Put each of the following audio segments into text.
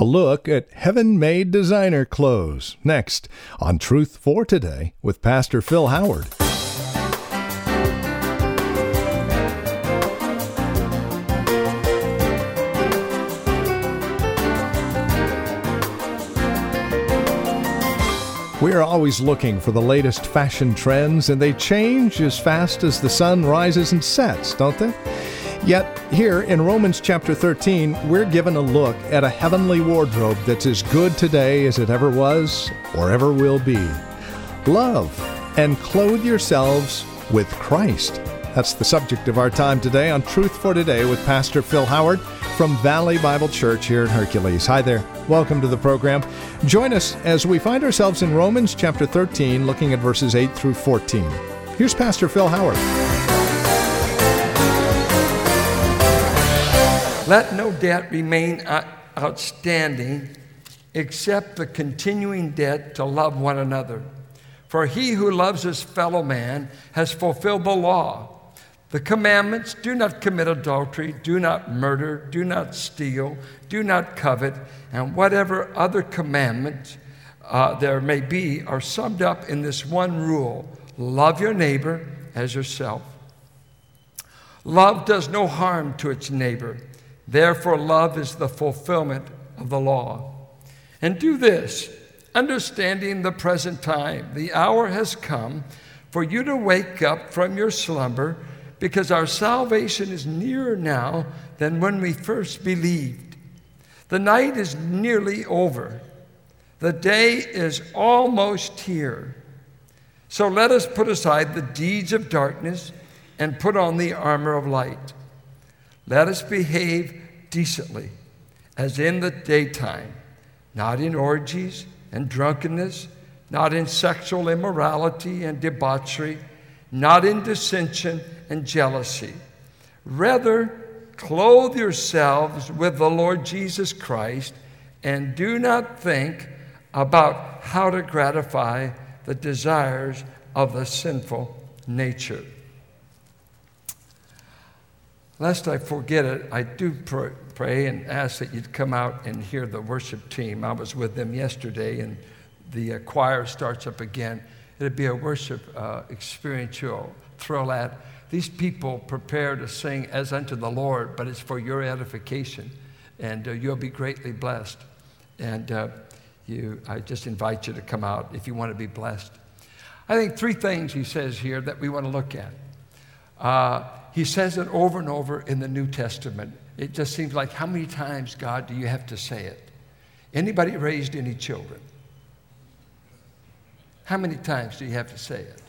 A look at heaven made designer clothes. Next on Truth for Today with Pastor Phil Howard. We are always looking for the latest fashion trends, and they change as fast as the sun rises and sets, don't they? Yet, here in Romans chapter 13, we're given a look at a heavenly wardrobe that's as good today as it ever was or ever will be. Love and clothe yourselves with Christ. That's the subject of our time today on Truth for Today with Pastor Phil Howard from Valley Bible Church here in Hercules. Hi there. Welcome to the program. Join us as we find ourselves in Romans chapter 13, looking at verses 8 through 14. Here's Pastor Phil Howard. Let no debt remain outstanding except the continuing debt to love one another. For he who loves his fellow man has fulfilled the law. The commandments do not commit adultery, do not murder, do not steal, do not covet, and whatever other commandments uh, there may be are summed up in this one rule love your neighbor as yourself. Love does no harm to its neighbor. Therefore, love is the fulfillment of the law. And do this, understanding the present time. The hour has come for you to wake up from your slumber because our salvation is nearer now than when we first believed. The night is nearly over, the day is almost here. So let us put aside the deeds of darkness and put on the armor of light. Let us behave decently, as in the daytime, not in orgies and drunkenness, not in sexual immorality and debauchery, not in dissension and jealousy. Rather, clothe yourselves with the Lord Jesus Christ and do not think about how to gratify the desires of the sinful nature. Lest I forget it, I do pray and ask that you'd come out and hear the worship team. I was with them yesterday, and the uh, choir starts up again. It'd be a worship uh, experience you'll thrill at. These people prepare to sing as unto the Lord, but it's for your edification, and uh, you'll be greatly blessed. And uh, you, I just invite you to come out if you want to be blessed. I think three things he says here that we want to look at. He says it over and over in the New Testament. It just seems like how many times, God, do you have to say it? Anybody raised any children? How many times do you have to say it?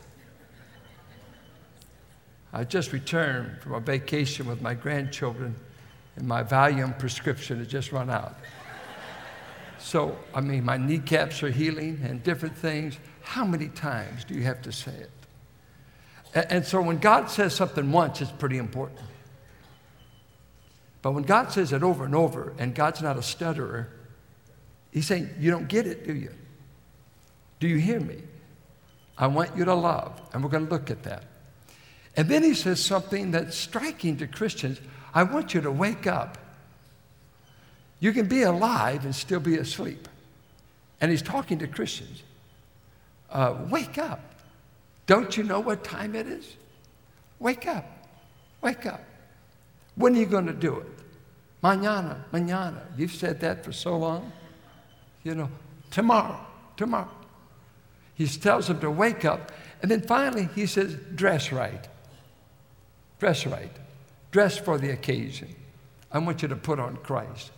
I just returned from a vacation with my grandchildren, and my Valium prescription had just run out. So, I mean, my kneecaps are healing and different things. How many times do you have to say it? And so, when God says something once, it's pretty important. But when God says it over and over, and God's not a stutterer, He's saying, You don't get it, do you? Do you hear me? I want you to love. And we're going to look at that. And then he says something that's striking to Christians I want you to wake up. You can be alive and still be asleep. And he's talking to Christians. Uh, wake up. Don't you know what time it is? Wake up. Wake up. When are you going to do it? Mañana, mañana. You've said that for so long. You know, tomorrow, tomorrow. He tells them to wake up. And then finally, he says, dress right. Dress right. Dress for the occasion. I want you to put on Christ.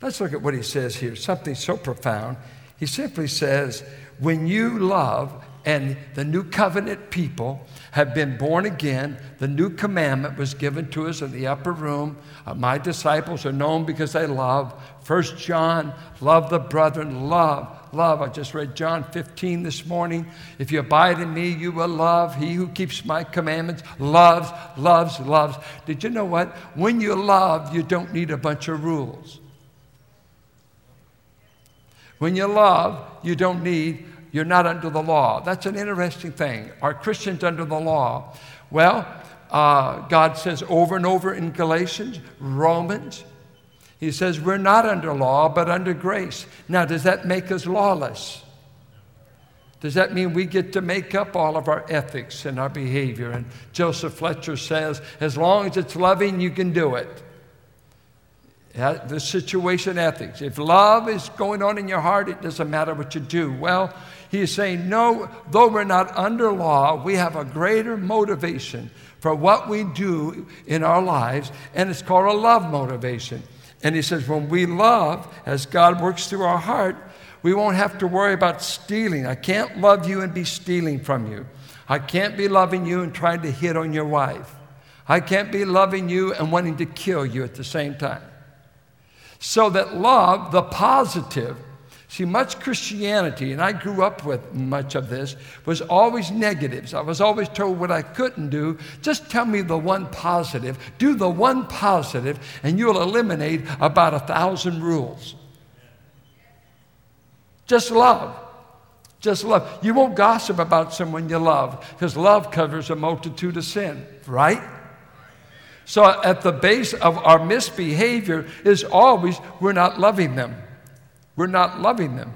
Let's look at what he says here, something so profound. He simply says, When you love, and the new covenant people have been born again. The new commandment was given to us in the upper room. Uh, my disciples are known because they love. First John, love the brethren, love, love. I just read John 15 this morning. If you abide in me, you will love. He who keeps my commandments loves, loves, loves. Did you know what? When you love, you don't need a bunch of rules. When you love, you don't need, you're not under the law. That's an interesting thing. Are Christians under the law? Well, uh, God says over and over in Galatians, Romans, He says, We're not under law, but under grace. Now, does that make us lawless? Does that mean we get to make up all of our ethics and our behavior? And Joseph Fletcher says, as long as it's loving, you can do it. The situation ethics. If love is going on in your heart, it doesn't matter what you do. Well, he is saying, no, though we're not under law, we have a greater motivation for what we do in our lives, and it's called a love motivation. And he says, when we love, as God works through our heart, we won't have to worry about stealing. I can't love you and be stealing from you. I can't be loving you and trying to hit on your wife. I can't be loving you and wanting to kill you at the same time. So that love, the positive, See, much Christianity, and I grew up with much of this, was always negatives. I was always told what I couldn't do. Just tell me the one positive. Do the one positive, and you'll eliminate about a thousand rules. Just love. Just love. You won't gossip about someone you love because love covers a multitude of sin, right? So, at the base of our misbehavior is always we're not loving them. We're not loving them.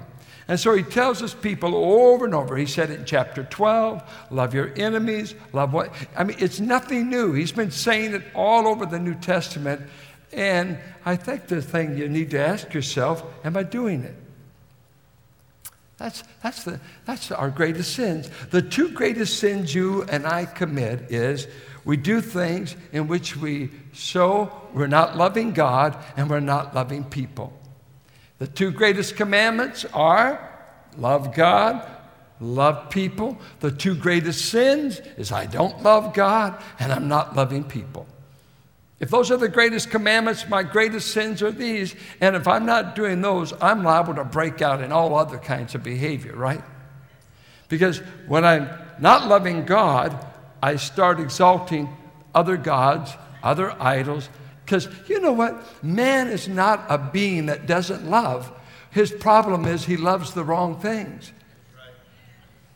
And so he tells his people over and over. He said it in chapter 12 love your enemies, love what. I mean, it's nothing new. He's been saying it all over the New Testament. And I think the thing you need to ask yourself am I doing it? That's, that's, the, that's our greatest sins. The two greatest sins you and I commit is we do things in which we show we're not loving God and we're not loving people. The two greatest commandments are love God, love people. The two greatest sins is I don't love God and I'm not loving people. If those are the greatest commandments, my greatest sins are these. And if I'm not doing those, I'm liable to break out in all other kinds of behavior, right? Because when I'm not loving God, I start exalting other gods, other idols, because you know what? Man is not a being that doesn't love. His problem is he loves the wrong things.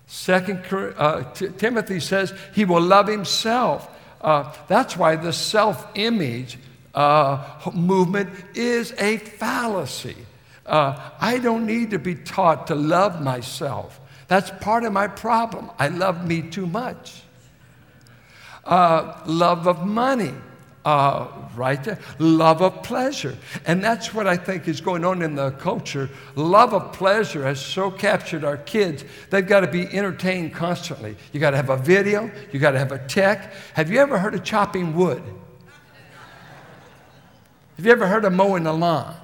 Second uh, T- Timothy says he will love himself. Uh, that's why the self image uh, movement is a fallacy. Uh, I don't need to be taught to love myself. That's part of my problem. I love me too much. Uh, love of money uh, right there. Love of pleasure. And that's what I think is going on in the culture. Love of pleasure has so captured our kids, they've got to be entertained constantly. You got to have a video, you got to have a tech. Have you ever heard of chopping wood? Have you ever heard of mowing the lawn?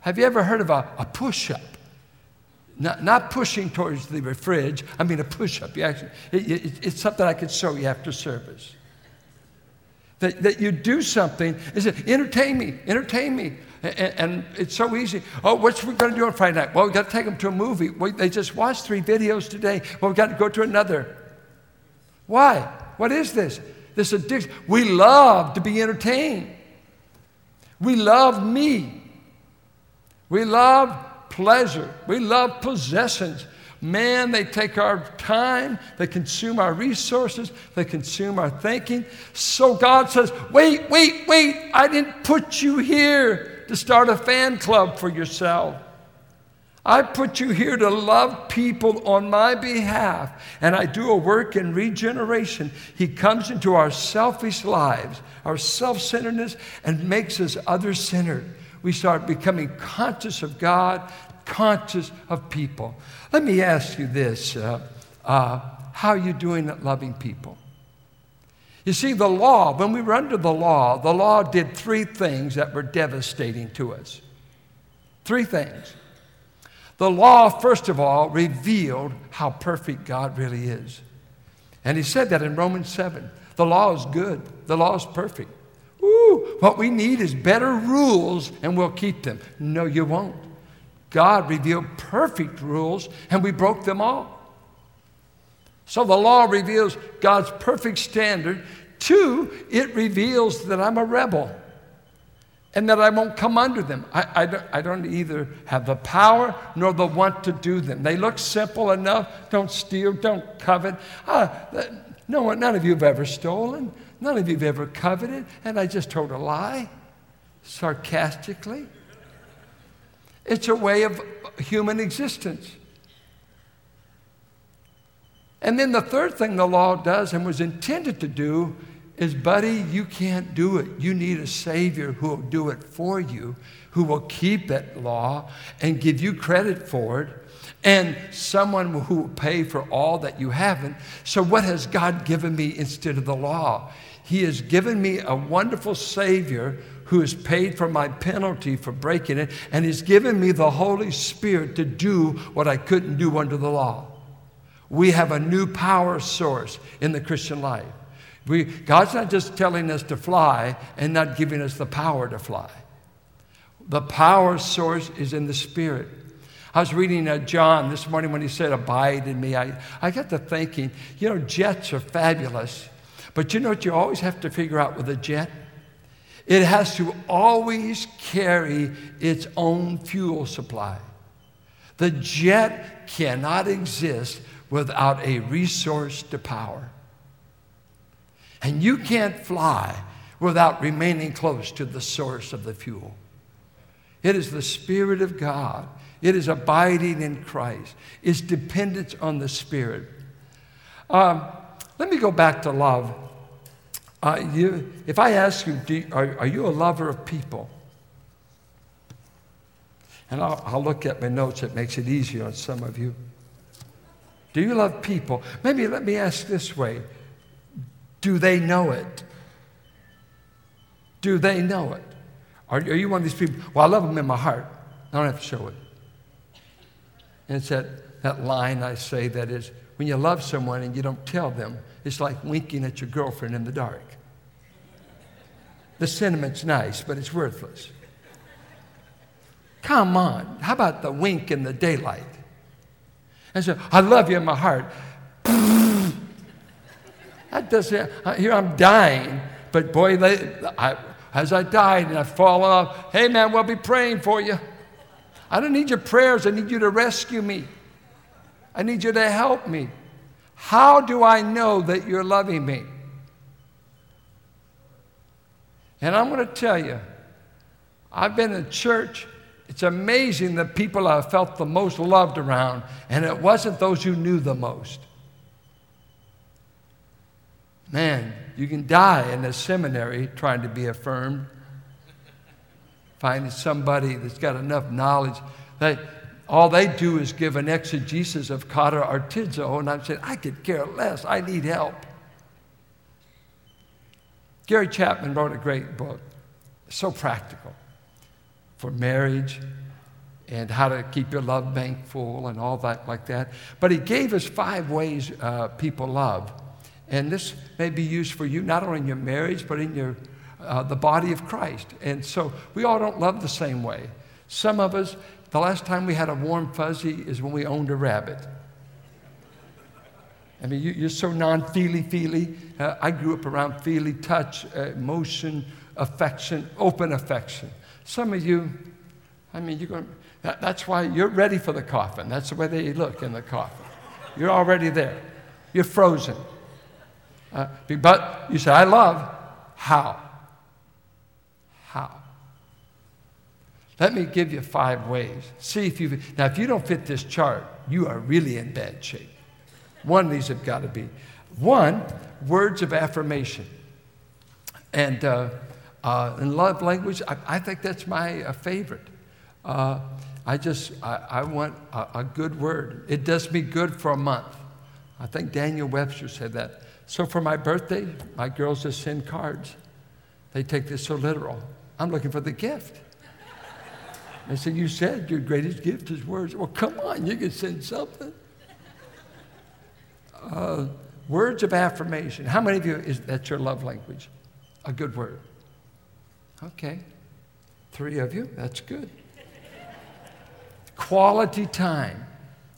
Have you ever heard of a, a push up? Not, not, pushing towards the fridge, I mean a push up. It, it, it's something I could show you after service that, that you do something is it entertain me, entertain me. And, and it's so easy. Oh, what's we going to do on Friday night? Well, we've got to take them to a movie. Well, they just watched three videos today. Well, we've got to go to another. Why? What is this? This addiction. We love to be entertained. We love me. We love pleasure. We love possessions. Man, they take our time, they consume our resources, they consume our thinking. So God says, wait, wait, wait, I didn't put you here to start a fan club for yourself. I put you here to love people on my behalf, and I do a work in regeneration. He comes into our selfish lives, our self centeredness, and makes us other centered. We start becoming conscious of God, conscious of people. Let me ask you this uh, uh, how are you doing at loving people? You see, the law, when we were under the law, the law did three things that were devastating to us. Three things. The law, first of all, revealed how perfect God really is. And he said that in Romans 7. The law is good, the law is perfect. Ooh, what we need is better rules and we'll keep them. No, you won't. God revealed perfect rules, and we broke them all. So the law reveals God's perfect standard. Two, it reveals that I'm a rebel and that I won't come under them. I, I, don't, I, don't, either have the power nor the want to do them. They look simple enough. Don't steal, don't covet. Uh, no, none of you have ever stolen. None of you have ever coveted. And I just told a lie. sarcastically. It's a way of human existence. And then the third thing the law does and was intended to do is, buddy, you can't do it. You need a Savior who will do it for you, who will keep that law and give you credit for it, and someone who will pay for all that you haven't. So, what has God given me instead of the law? He has given me a wonderful Savior who has paid for my penalty for breaking it, and has given me the Holy Spirit to do what I couldn't do under the law. We have a new power source in the Christian life. We, God's not just telling us to fly and not giving us the power to fly. The power source is in the Spirit. I was reading uh, John this morning when he said, Abide in me. I, I got to thinking, you know, jets are fabulous, but you know what you always have to figure out with a jet? It has to always carry its own fuel supply. The jet cannot exist without a resource to power. And you can't fly without remaining close to the source of the fuel. It is the Spirit of God. It is abiding in Christ. It's dependence on the Spirit. Um, let me go back to love. Uh, you, if I ask you, you are, are, you a lover of people? And I'll, I'll look at my notes, it makes it easier on some of you. Do you love people? Maybe let me ask this way Do they know it? Do they know it? Are, are you one of these people? Well, I love them in my heart. I don't have to show it. And it's that, that line I say that is when you love someone and you don't tell them, it's like winking at your girlfriend in the dark. The sentiment's nice, but it's worthless. Come on. How about the wink in the daylight? And so, I love you in my heart. that doesn't, uh, here I'm dying, but boy, I, as I died and I fall off, hey man, we'll be praying for you. I don't need your prayers, I need you to rescue me. I need you to help me. How do I know that you're loving me? And I'm going to tell you, I've been in church. It's amazing the people I felt the most loved around, and it wasn't those who knew the most. Man, you can die in a seminary trying to be affirmed. Finding somebody that's got enough knowledge that all they do is give an exegesis of kata artidzo, and I'm saying, I could care less. I need help. Gary Chapman wrote a great book, so practical for marriage and how to keep your love bank full and all that like that. But he gave us five ways uh, people love. And this may be used for you not only in your marriage, but in your, uh, the body of Christ. And so we all don't love the same way. Some of us, the last time we had a warm fuzzy is when we owned a rabbit. I mean, you, are so non feely feely. Uh, I grew up around feely touch, uh, emotion, affection, open affection. Some of you, I mean, you're going, that, that's why you're ready for the coffin. That's the way they look in the coffin. You're already there. You're frozen. Uh, but you say, I love. How? How? Let me give you five ways. See if you now if you don't fit this chart, you are really in bad shape. One of these have got to be one words of affirmation, and uh, uh, in love language, I, I think that's my uh, favorite. Uh, I just I, I want a, a good word. It does me good for a month. I think Daniel Webster said that. So for my birthday, my girls just send cards. They take this so literal. I'm looking for the gift. I said, You said your greatest gift is words. Well, come on, you can send something. Uh, words of affirmation. How many of you is that your love language? A good word. Okay. Three of you, that's good. quality time.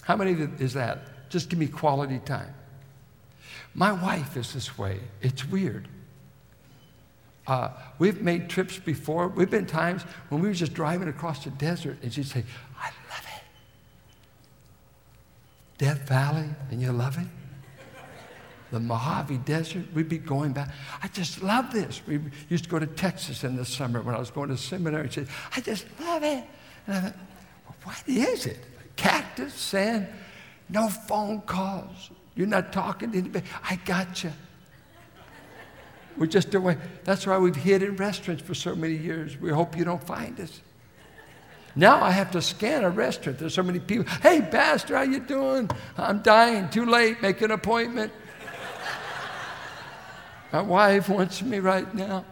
How many of you is that? Just give me quality time. My wife is this way. It's weird. Uh, we've made trips before. We've been times when we were just driving across the desert and she'd say, I love it. Death Valley, and you love it? The Mojave Desert. We'd be going back. I just love this. We used to go to Texas in the summer when I was going to seminary and say, I just love it. And I thought, well, what is it? Cactus, sand, no phone calls. You're not talking to anybody. I got you. We're just away. That's why we've hid in restaurants for so many years. We hope you don't find us. Now I have to scan a restaurant. There's so many people. Hey, Pastor, how you doing? I'm dying. Too late. Make an appointment. My wife wants me right now.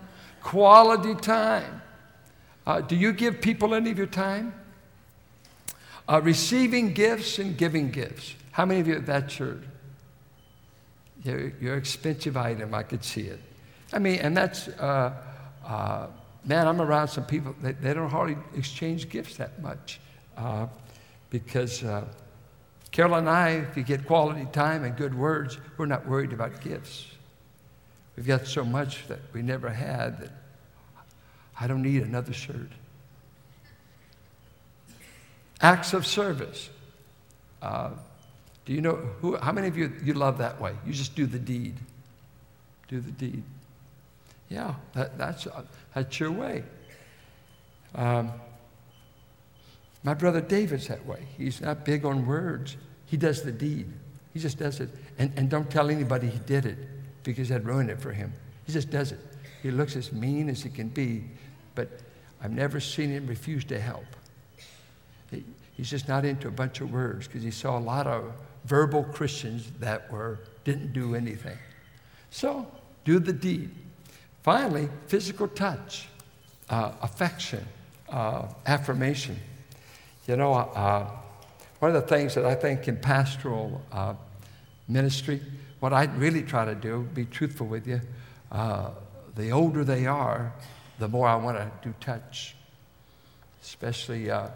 Quality time. Uh, do you give people any of your time? Uh, receiving gifts and giving gifts. How many of you that's your, your, your expensive item? I could see it. I mean, and that's, uh, uh, man, I'm around some people, they, they don't hardly exchange gifts that much uh, because uh, Carol and I, if you get quality time and good words, we're not worried about gifts. We've got so much that we never had that I don't need another shirt. Acts of service. Uh, do you know who, how many of you you love that way? You just do the deed. Do the deed. Yeah, that, that's, uh, that's your way. Um, my brother David's that way. He's not big on words. He does the deed. He just does it. And, and don't tell anybody he did it because that'd ruin it for him. He just does it. He looks as mean as he can be, but I've never seen him refuse to help. He, he's just not into a bunch of words because he saw a lot of verbal Christians that were didn't do anything. So do the deed. Finally, physical touch, uh, affection, uh, affirmation. You know, uh, one of the things that I think in pastoral uh, ministry, what I really try to do, be truthful with you, uh, the older they are, the more I want to do touch, especially uh,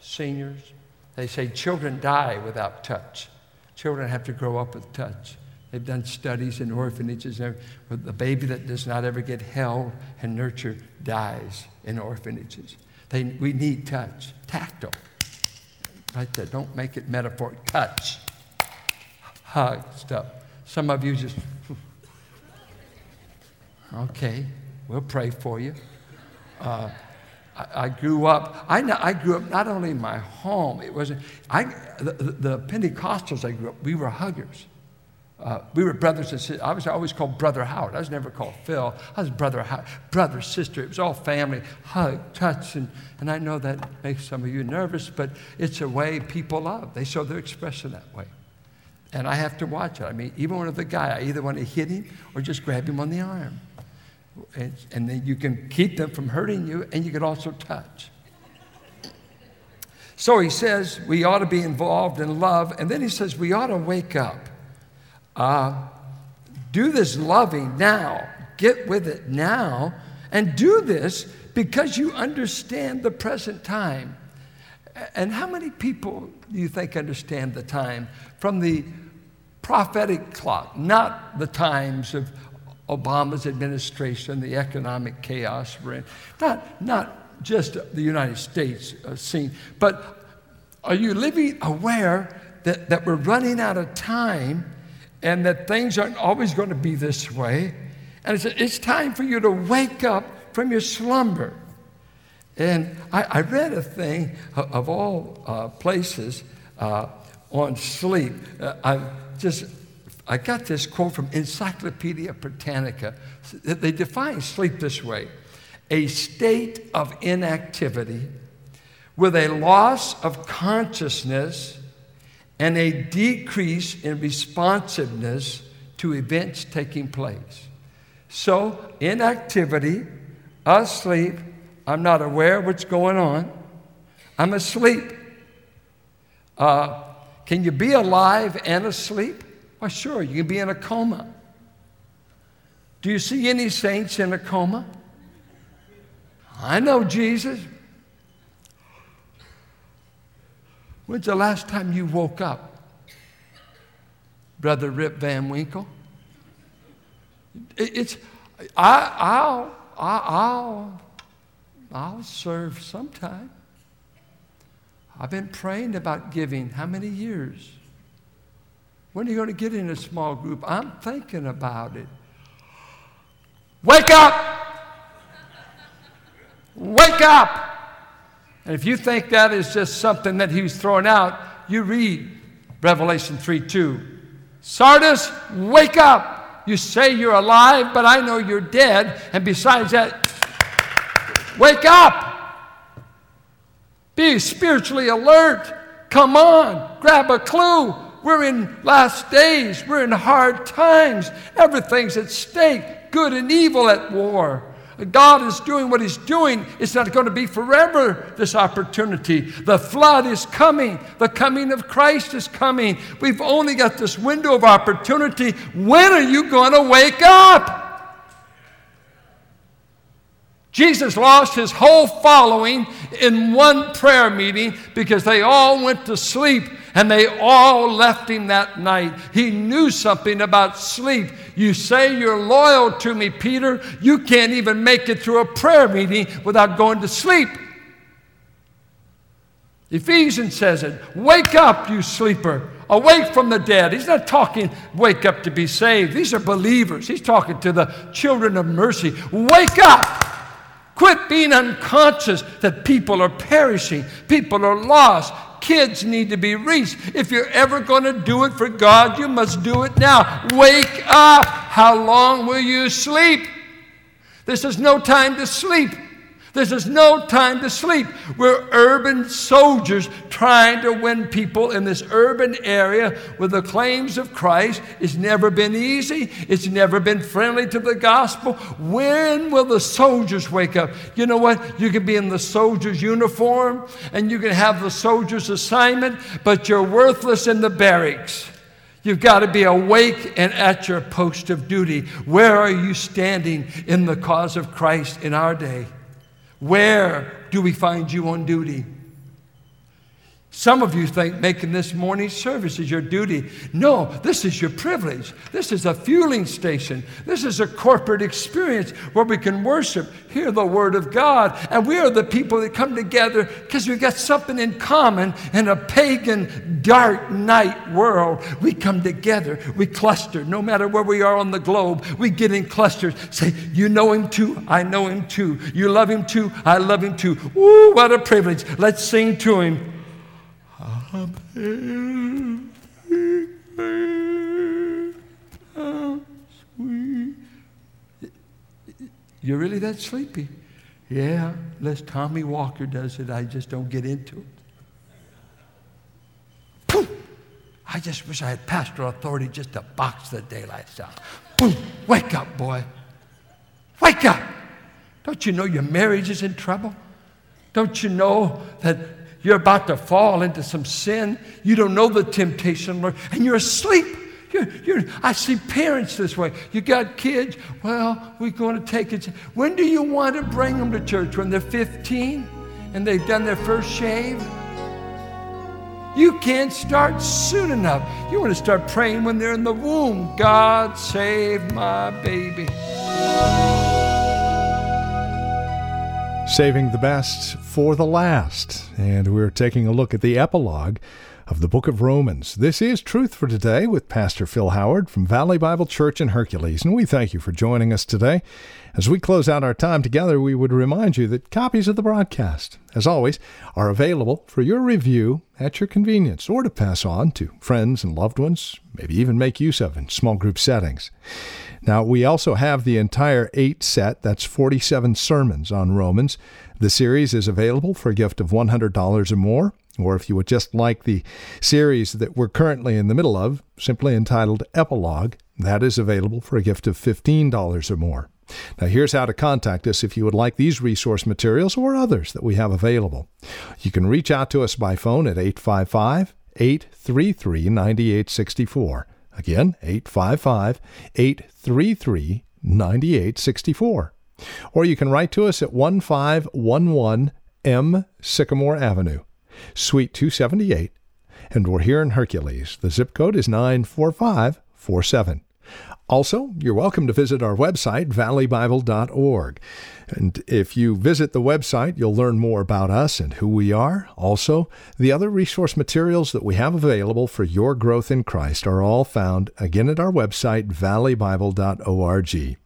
seniors. They say children die without touch. Children have to grow up with touch. They've done studies in orphanages where the baby that does not ever get held and nurtured dies in orphanages. They, we need touch, tactile. Right there. Don't make it metaphor. Touch, hug, stuff. Some of you just, okay, we'll pray for you. Uh, I, grew up, I, I, grew up not only in my home, it wasn't, I, the, the Pentecostals I grew up, we were huggers. Uh, we were brothers and sisters. I was always called Brother Howard. I was never called Phil. I was Brother Howard, brother, sister. It was all family, hug, touch. And, and I know that makes some of you nervous, but it's a way people love. They show their expression that way. And I have to watch it. I mean, even with the guy, I either want to hit him or just grab him on the arm. And, and then you can keep them from hurting you, and you can also touch. So he says we ought to be involved in love, and then he says we ought to wake up. Uh, do this loving now. Get with it now. And do this because you understand the present time. And how many people do you think understand the time from the prophetic clock, not the times of Obama's administration, the economic chaos we're in, not, not just the United States uh, scene, but are you living aware that, that we're running out of time and that things aren't always going to be this way. And it's, it's time for you to wake up from your slumber. And I, I read a thing of, all uh, places uh, on sleep. Uh, I just I got this quote from Encyclopedia Britannica. They define sleep this way: a state of inactivity with a loss of consciousness and a decrease in responsiveness to events taking place. So, inactivity, asleep, I'm not aware of what's going on, I'm asleep. Uh, can you be alive and asleep? Well, sure, you can be in a coma. Do you see any saints in a coma? I know Jesus. When's the last time you woke up, Brother Rip Van Winkle? It's, I, I'll, I'll, I'll serve sometime. I've been praying about giving how many years? When are you going to get in a small group? I'm thinking about it. Wake up! Wake up! And if you think that is just something that he was throwing out, you read Revelation 3 2. Sardis, wake up! You say you're alive, but I know you're dead. And besides that, wake up! Be spiritually alert. Come on, grab a clue. We're in last days. We're in hard times. Everything's at stake, good and evil at war. God is doing what He's doing. It's not going to be forever, this opportunity. The flood is coming. The coming of Christ is coming. We've only got this window of opportunity. When are you going to wake up? Jesus lost his whole following in one prayer meeting because they all went to sleep and they all left him that night. He knew something about sleep. You say you're loyal to me, Peter. You can't even make it through a prayer meeting without going to sleep. Ephesians says it Wake up, you sleeper. Awake from the dead. He's not talking wake up to be saved. These are believers. He's talking to the children of mercy. Wake up. Quit being unconscious that people are perishing, people are lost, kids need to be reached. If you're ever going to do it for God, you must do it now. Wake up. How long will you sleep? This is no time to sleep. This is no time to sleep. We're urban soldiers trying to win people in this urban area with the claims of Christ. It's never been easy, it's never been friendly to the gospel. When will the soldiers wake up? You know what? You can be in the soldier's uniform and you can have the soldier's assignment, but you're worthless in the barracks. You've got to be awake and at your post of duty. Where are you standing in the cause of Christ in our day? Where do we find you on duty? Some of you think making this morning service is your duty. No, this is your privilege. This is a fueling station. This is a corporate experience where we can worship, hear the Word of God, and we are the people that come together because we've got something in common in a pagan, dark night world. We come together, we cluster, no matter where we are on the globe, we get in clusters. Say, You know Him too, I know Him too. You love Him too, I love Him too. Ooh, what a privilege. Let's sing to Him. You're really that sleepy? Yeah, unless Tommy Walker does it, I just don't get into it. I just wish I had pastoral authority just to box the daylights out. Boom! Wake up, boy. Wake up! Don't you know your marriage is in trouble? Don't you know that you're about to fall into some sin. You don't know the temptation, Lord, and you're asleep. You're, you're, I see parents this way. You got kids. Well, we're going to take it. When do you want to bring them to church? When they're 15 and they've done their first shave? You can't start soon enough. You want to start praying when they're in the womb. God save my baby. Saving the best for the last. And we're taking a look at the epilogue of the book of Romans. This is Truth for Today with Pastor Phil Howard from Valley Bible Church in Hercules. And we thank you for joining us today. As we close out our time together, we would remind you that copies of the broadcast, as always, are available for your review at your convenience or to pass on to friends and loved ones, maybe even make use of in small group settings. Now, we also have the entire eight set, that's 47 sermons on Romans. The series is available for a gift of $100 or more, or if you would just like the series that we're currently in the middle of, simply entitled Epilogue, that is available for a gift of $15 or more. Now, here's how to contact us if you would like these resource materials or others that we have available. You can reach out to us by phone at 855 833 9864. Again, 855 833 9864. Or you can write to us at 1511 M Sycamore Avenue, Suite 278, and we're here in Hercules. The zip code is 94547. Also, you're welcome to visit our website, valleybible.org. And if you visit the website, you'll learn more about us and who we are. Also, the other resource materials that we have available for your growth in Christ are all found again at our website, valleybible.org.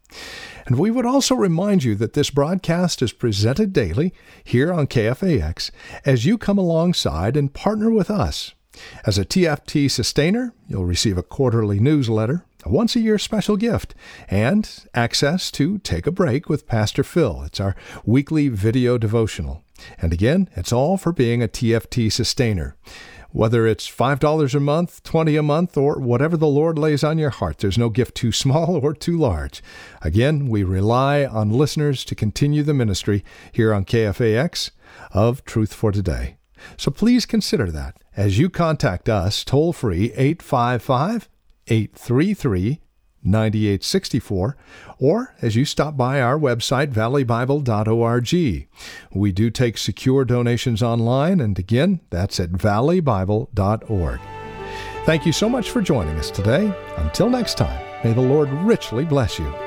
And we would also remind you that this broadcast is presented daily here on KFAX as you come alongside and partner with us. As a TFT sustainer, you'll receive a quarterly newsletter, a once a year special gift, and access to Take a Break with Pastor Phil. It's our weekly video devotional. And again, it's all for being a TFT sustainer. Whether it's $5 a month, 20 a month, or whatever the Lord lays on your heart, there's no gift too small or too large. Again, we rely on listeners to continue the ministry here on KFAX of Truth for Today. So please consider that as you contact us toll free 855 833 9864, or as you stop by our website, valleybible.org. We do take secure donations online, and again, that's at valleybible.org. Thank you so much for joining us today. Until next time, may the Lord richly bless you.